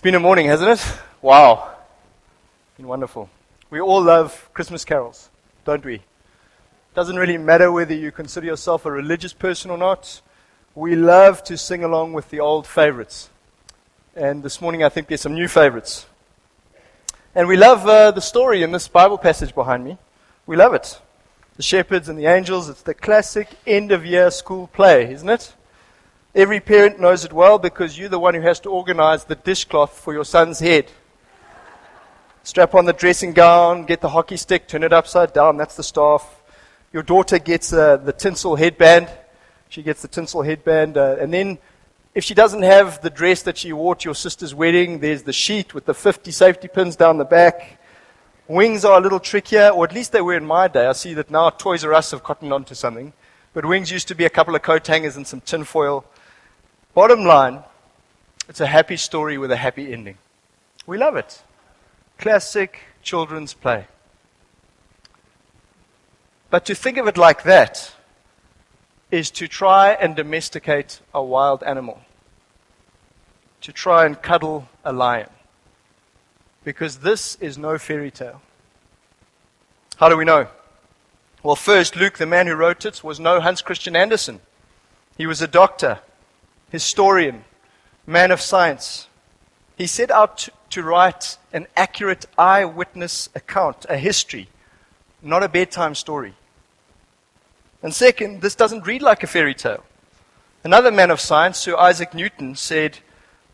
It's been a morning, hasn't it? Wow. It's been wonderful. We all love Christmas carols, don't we? Doesn't really matter whether you consider yourself a religious person or not. We love to sing along with the old favorites. And this morning I think there's some new favorites. And we love uh, the story in this Bible passage behind me. We love it. The shepherds and the angels, it's the classic end of year school play, isn't it? Every parent knows it well because you're the one who has to organize the dishcloth for your son's head. Strap on the dressing gown, get the hockey stick, turn it upside down, that's the staff. Your daughter gets uh, the tinsel headband. She gets the tinsel headband. Uh, and then, if she doesn't have the dress that she wore to your sister's wedding, there's the sheet with the 50 safety pins down the back. Wings are a little trickier, or at least they were in my day. I see that now Toys R Us have cottoned onto something. But wings used to be a couple of coat hangers and some tin foil. Bottom line, it's a happy story with a happy ending. We love it. Classic children's play. But to think of it like that is to try and domesticate a wild animal, to try and cuddle a lion. Because this is no fairy tale. How do we know? Well, first, Luke, the man who wrote it, was no Hans Christian Andersen. He was a doctor historian, man of science. He set out to, write an accurate eyewitness account, a history, not a bedtime story. And second, this doesn't read like a fairy tale. Another man of science, Sir Isaac Newton, said,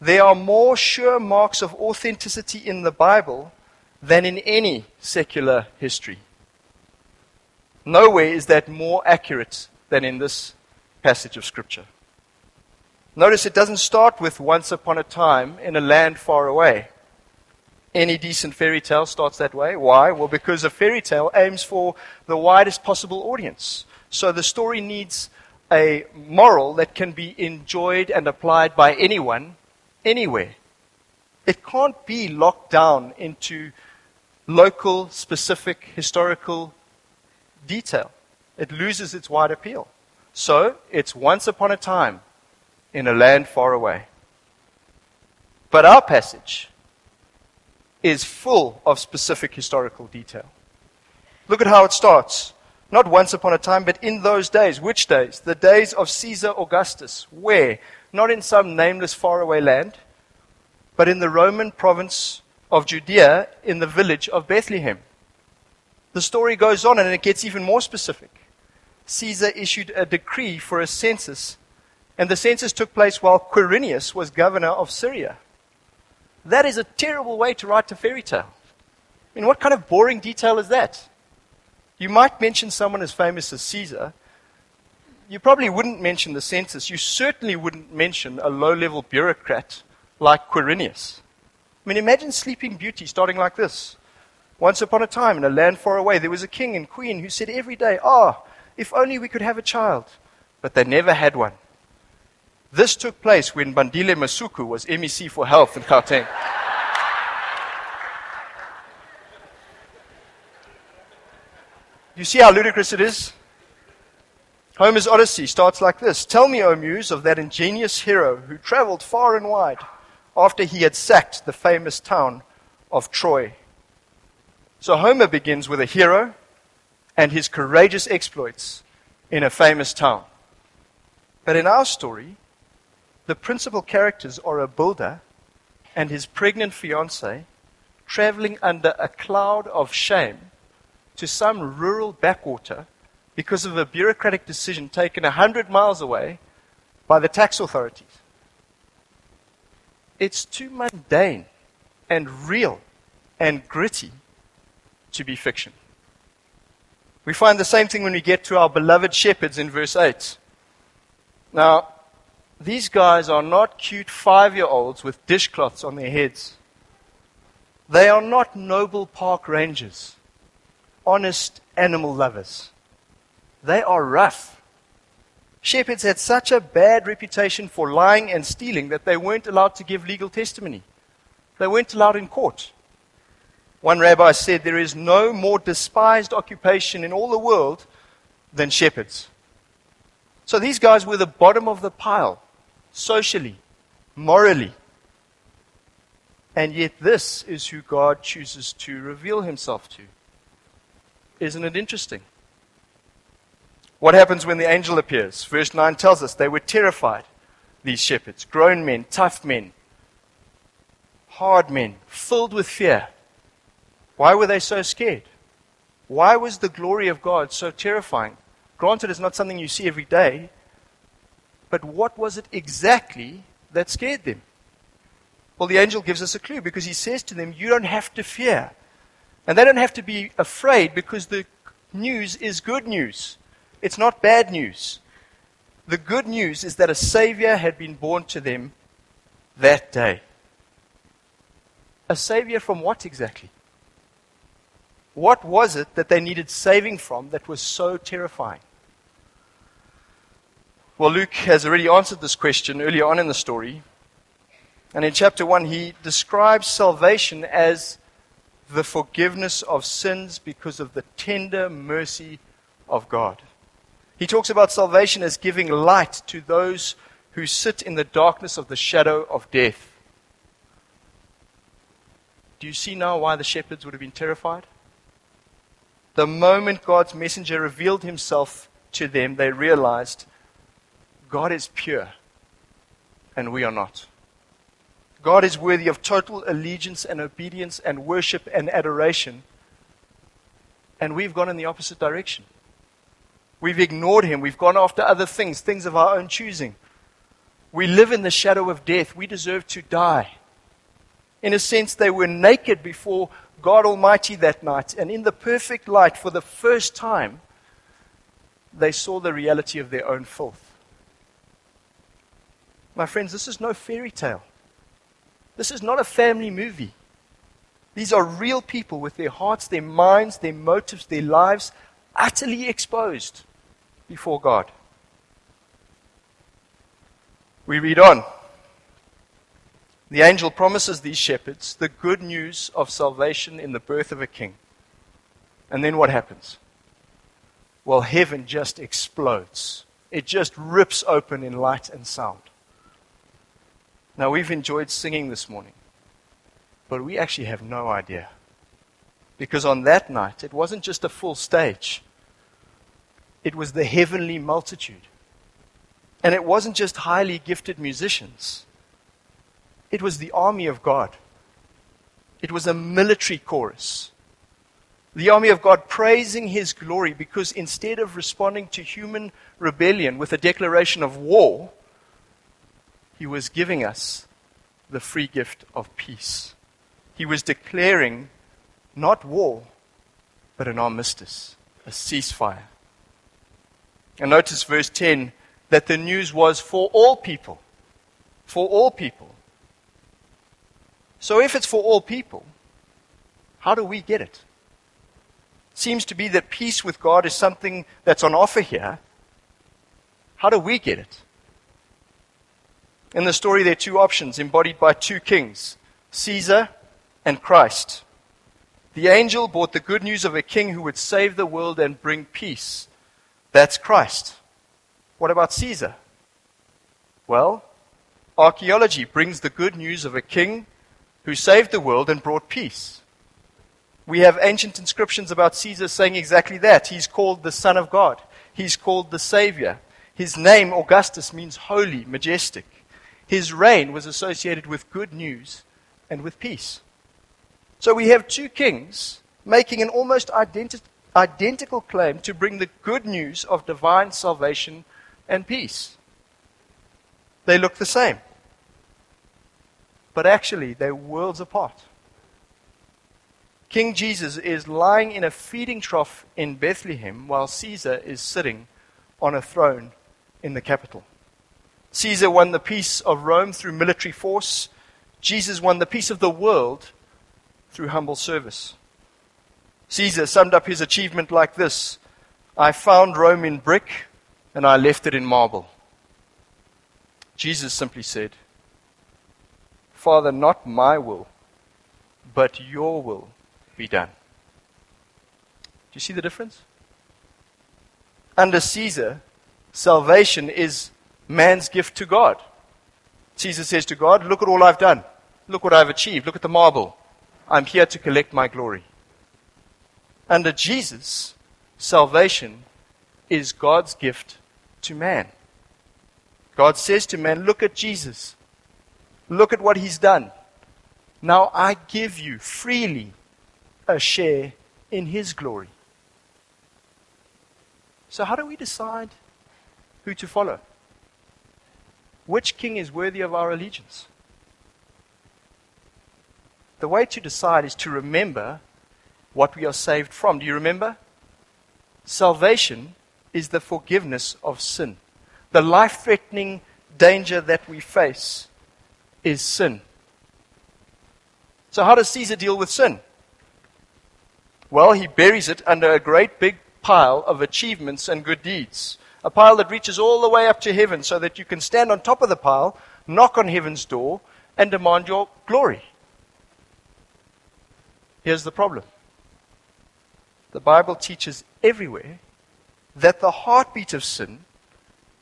There are more sure marks of authenticity in the Bible than in any secular history. Nowhere is that more accurate than in this passage of Scripture. Notice it doesn't start with once upon a time in a land far away. Any decent fairy tale starts that way. Why? Well, because a fairy tale aims for the widest possible audience. So the story needs a moral that can be enjoyed and applied by anyone, anywhere. It can't be locked down into local, specific, historical detail. It loses its wide appeal. So it's once upon a time in a land far away. But our passage is full of specific historical detail. Look at how it starts. Not once upon a time, but in those days. Which days? The days of Caesar Augustus. Where? Not in some nameless faraway land, but in the Roman province of Judea, in the village of Bethlehem. The story goes on and it gets even more specific. Caesar issued a decree for a census and the census took place while Quirinius was governor of Syria. That is a terrible way to write a fairy tale. I mean, what kind of boring detail is that? You might mention someone as famous as Caesar. You probably wouldn't mention the census. You certainly wouldn't mention a low level bureaucrat like Quirinius. I mean, imagine Sleeping Beauty starting like this. Once upon a time, in a land far away, there was a king and queen who said every day, Ah, oh, if only we could have a child. But they never had one. This took place when Bandile Masuku was MEC for Health in Gauteng. you see how ludicrous it is? Homer's Odyssey starts like this Tell me, O Muse, of that ingenious hero who traveled far and wide after he had sacked the famous town of Troy. So Homer begins with a hero and his courageous exploits in a famous town. But in our story, the principal characters are a builder and his pregnant fiancée traveling under a cloud of shame to some rural backwater because of a bureaucratic decision taken a hundred miles away by the tax authorities. It's too mundane and real and gritty to be fiction. We find the same thing when we get to our beloved shepherds in verse 8. Now, these guys are not cute five year olds with dishcloths on their heads. They are not noble park rangers, honest animal lovers. They are rough. Shepherds had such a bad reputation for lying and stealing that they weren't allowed to give legal testimony. They weren't allowed in court. One rabbi said there is no more despised occupation in all the world than shepherds. So these guys were the bottom of the pile socially, morally. And yet, this is who God chooses to reveal himself to. Isn't it interesting? What happens when the angel appears? Verse 9 tells us they were terrified, these shepherds, grown men, tough men, hard men, filled with fear. Why were they so scared? Why was the glory of God so terrifying? Granted, it's not something you see every day, but what was it exactly that scared them? Well, the angel gives us a clue because he says to them, You don't have to fear. And they don't have to be afraid because the news is good news. It's not bad news. The good news is that a Savior had been born to them that day. A Savior from what exactly? What was it that they needed saving from that was so terrifying? Well, Luke has already answered this question earlier on in the story and in chapter 1, he describes salvation as the forgiveness of sins because of the tender mercy of God. He talks about salvation as giving light to those who sit in the darkness of the shadow of death. Do you see now why the shepherds would have been terrified? The moment God's messenger revealed himself to them, they realized God is pure and we are not. God is worthy of total allegiance and obedience and worship and adoration. And we've gone in the opposite direction. We've ignored Him. We've gone after other things, things of our own choosing. We live in the shadow of death. We deserve to die. In a sense, they were naked before God Almighty that night. And in the perfect light, for the first time, they saw the reality of their own filth. My friends, this is no fairy tale. This is not a family movie. These are real people with their hearts, their minds, their motives, their lives utterly exposed before God. We read on. The angel promises these shepherds the good news of salvation in the birth of a king. And then what happens? Well, heaven just explodes. It just rips open in light and sound. Now, we've enjoyed singing this morning, but we actually have no idea. Because on that night, it wasn't just a full stage, it was the heavenly multitude. And it wasn't just highly gifted musicians, it was the army of God. It was a military chorus. The army of God praising his glory because instead of responding to human rebellion with a declaration of war, he was giving us the free gift of peace. He was declaring not war, but an armistice, a ceasefire. And notice verse 10 that the news was for all people. For all people. So if it's for all people, how do we get it? it? Seems to be that peace with God is something that's on offer here. How do we get it? In the story, there are two options embodied by two kings Caesar and Christ. The angel brought the good news of a king who would save the world and bring peace. That's Christ. What about Caesar? Well, archaeology brings the good news of a king who saved the world and brought peace. We have ancient inscriptions about Caesar saying exactly that. He's called the Son of God, he's called the Savior. His name, Augustus, means holy, majestic. His reign was associated with good news and with peace. So we have two kings making an almost identi- identical claim to bring the good news of divine salvation and peace. They look the same. But actually, they're worlds apart. King Jesus is lying in a feeding trough in Bethlehem while Caesar is sitting on a throne in the capital. Caesar won the peace of Rome through military force. Jesus won the peace of the world through humble service. Caesar summed up his achievement like this I found Rome in brick and I left it in marble. Jesus simply said, Father, not my will, but your will be done. Do you see the difference? Under Caesar, salvation is man's gift to God. Jesus says to God, Look at all I've done. Look what I've achieved. Look at the marble. I'm here to collect my glory. Under Jesus, salvation is God's gift to man. God says to man, Look at Jesus. Look at what he's done. Now I give you freely a share in his glory. So, how do we decide who to follow? Which king is worthy of our allegiance? The way to decide is to remember what we are saved from. Do you remember? Salvation is the forgiveness of sin. The life threatening danger that we face is sin. So, how does Caesar deal with sin? Well, he buries it under a great big pile of achievements and good deeds. A pile that reaches all the way up to heaven so that you can stand on top of the pile, knock on heaven's door, and demand your glory. Here's the problem the Bible teaches everywhere that the heartbeat of sin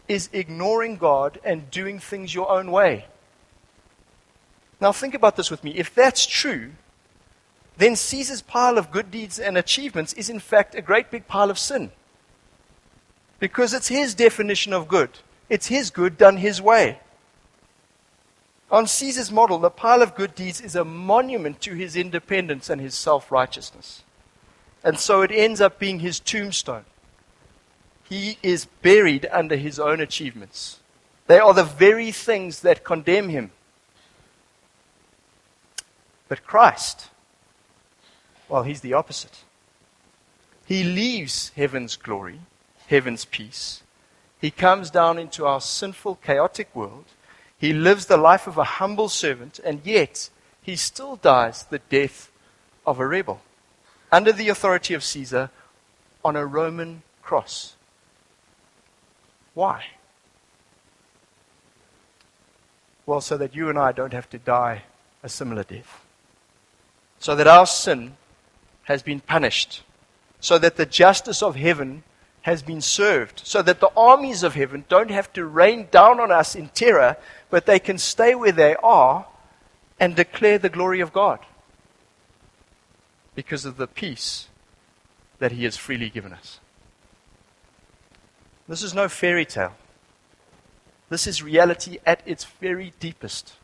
is ignoring God and doing things your own way. Now, think about this with me. If that's true, then Caesar's pile of good deeds and achievements is, in fact, a great big pile of sin. Because it's his definition of good, it's his good done his way. On Caesar's model, the pile of good deeds is a monument to his independence and his self righteousness. And so it ends up being his tombstone. He is buried under his own achievements. They are the very things that condemn him. But Christ, well, he's the opposite. He leaves heaven's glory, heaven's peace. He comes down into our sinful, chaotic world he lives the life of a humble servant, and yet he still dies the death of a rebel under the authority of Caesar on a Roman cross. Why? Well, so that you and I don't have to die a similar death. So that our sin has been punished. So that the justice of heaven has been served. So that the armies of heaven don't have to rain down on us in terror, but they can stay where they are and declare the glory of God because of the peace that He has freely given us. This is no fairy tale. This is reality at its very deepest.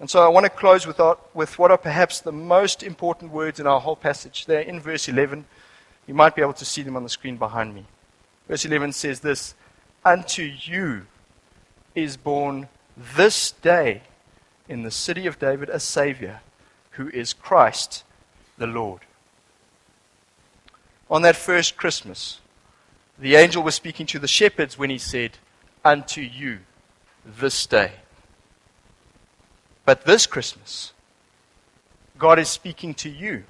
And so I want to close with, our, with what are perhaps the most important words in our whole passage. They're in verse 11. You might be able to see them on the screen behind me. Verse 11 says this Unto you is born this day in the city of David a Savior who is Christ the Lord. On that first Christmas, the angel was speaking to the shepherds when he said, Unto you this day. But this Christmas, God is speaking to you,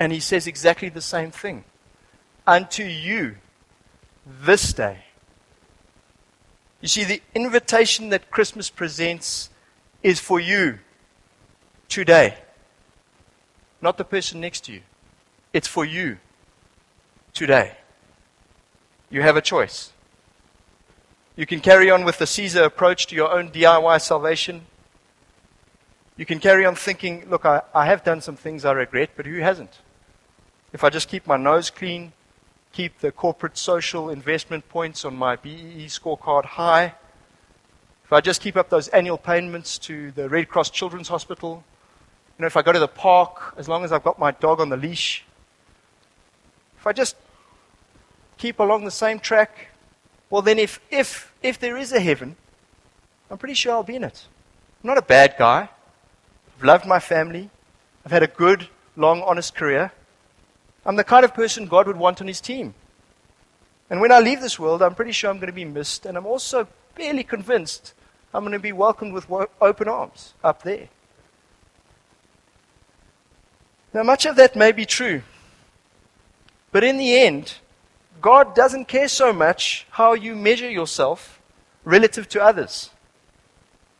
and he says exactly the same thing. Unto you this day. You see, the invitation that Christmas presents is for you today, not the person next to you. It's for you today. You have a choice. You can carry on with the Caesar approach to your own DIY salvation. You can carry on thinking, look, I, I have done some things I regret, but who hasn't? If I just keep my nose clean, keep the corporate social investment points on my BEE scorecard high, if I just keep up those annual payments to the Red Cross Children's Hospital, you know, if I go to the park, as long as I've got my dog on the leash, if I just keep along the same track, well, then if, if, if there is a heaven, I'm pretty sure I'll be in it. I'm not a bad guy. I've loved my family. I've had a good, long, honest career. I'm the kind of person God would want on his team. And when I leave this world, I'm pretty sure I'm going to be missed, and I'm also fairly convinced I'm going to be welcomed with open arms up there. Now, much of that may be true, but in the end, God doesn't care so much how you measure yourself relative to others.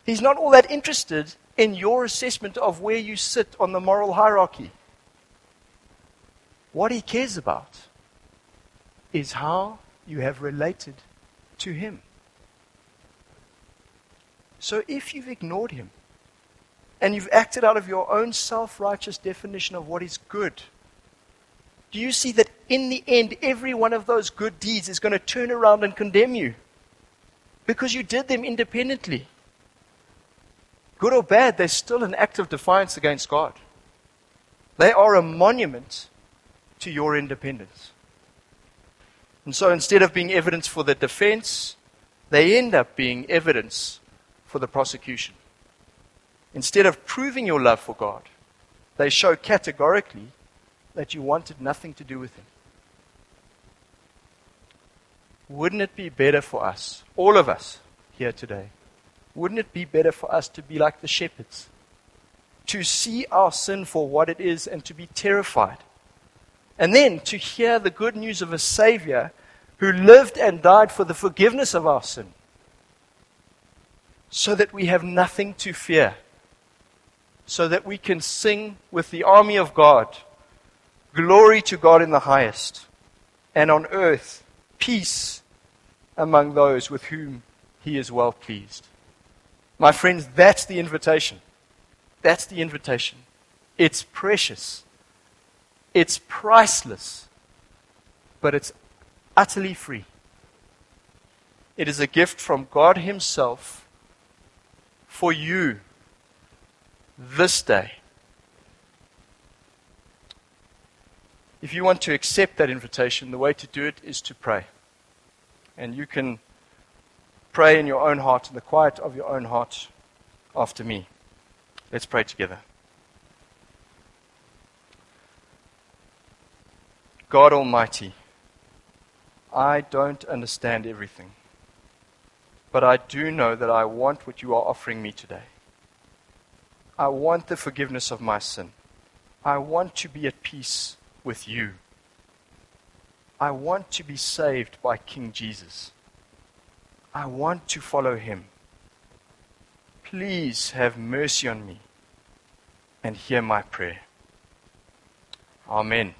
He's not all that interested in your assessment of where you sit on the moral hierarchy. What he cares about is how you have related to him. So if you've ignored him, and you've acted out of your own self righteous definition of what is good, do you see that in the end, every one of those good deeds is going to turn around and condemn you? Because you did them independently. Good or bad, they're still an act of defiance against God. They are a monument to your independence. And so instead of being evidence for the defense, they end up being evidence for the prosecution. Instead of proving your love for God, they show categorically that you wanted nothing to do with Him. Wouldn't it be better for us, all of us here today, wouldn't it be better for us to be like the shepherds? To see our sin for what it is and to be terrified. And then to hear the good news of a Savior who lived and died for the forgiveness of our sin. So that we have nothing to fear. So that we can sing with the army of God Glory to God in the highest, and on earth peace among those with whom he is well pleased. My friends, that's the invitation. That's the invitation. It's precious. It's priceless. But it's utterly free. It is a gift from God Himself for you this day. If you want to accept that invitation, the way to do it is to pray. And you can pray in your own heart, in the quiet of your own heart, after me. Let's pray together. God Almighty, I don't understand everything, but I do know that I want what you are offering me today. I want the forgiveness of my sin. I want to be at peace with you. I want to be saved by King Jesus. I want to follow him. Please have mercy on me and hear my prayer. Amen.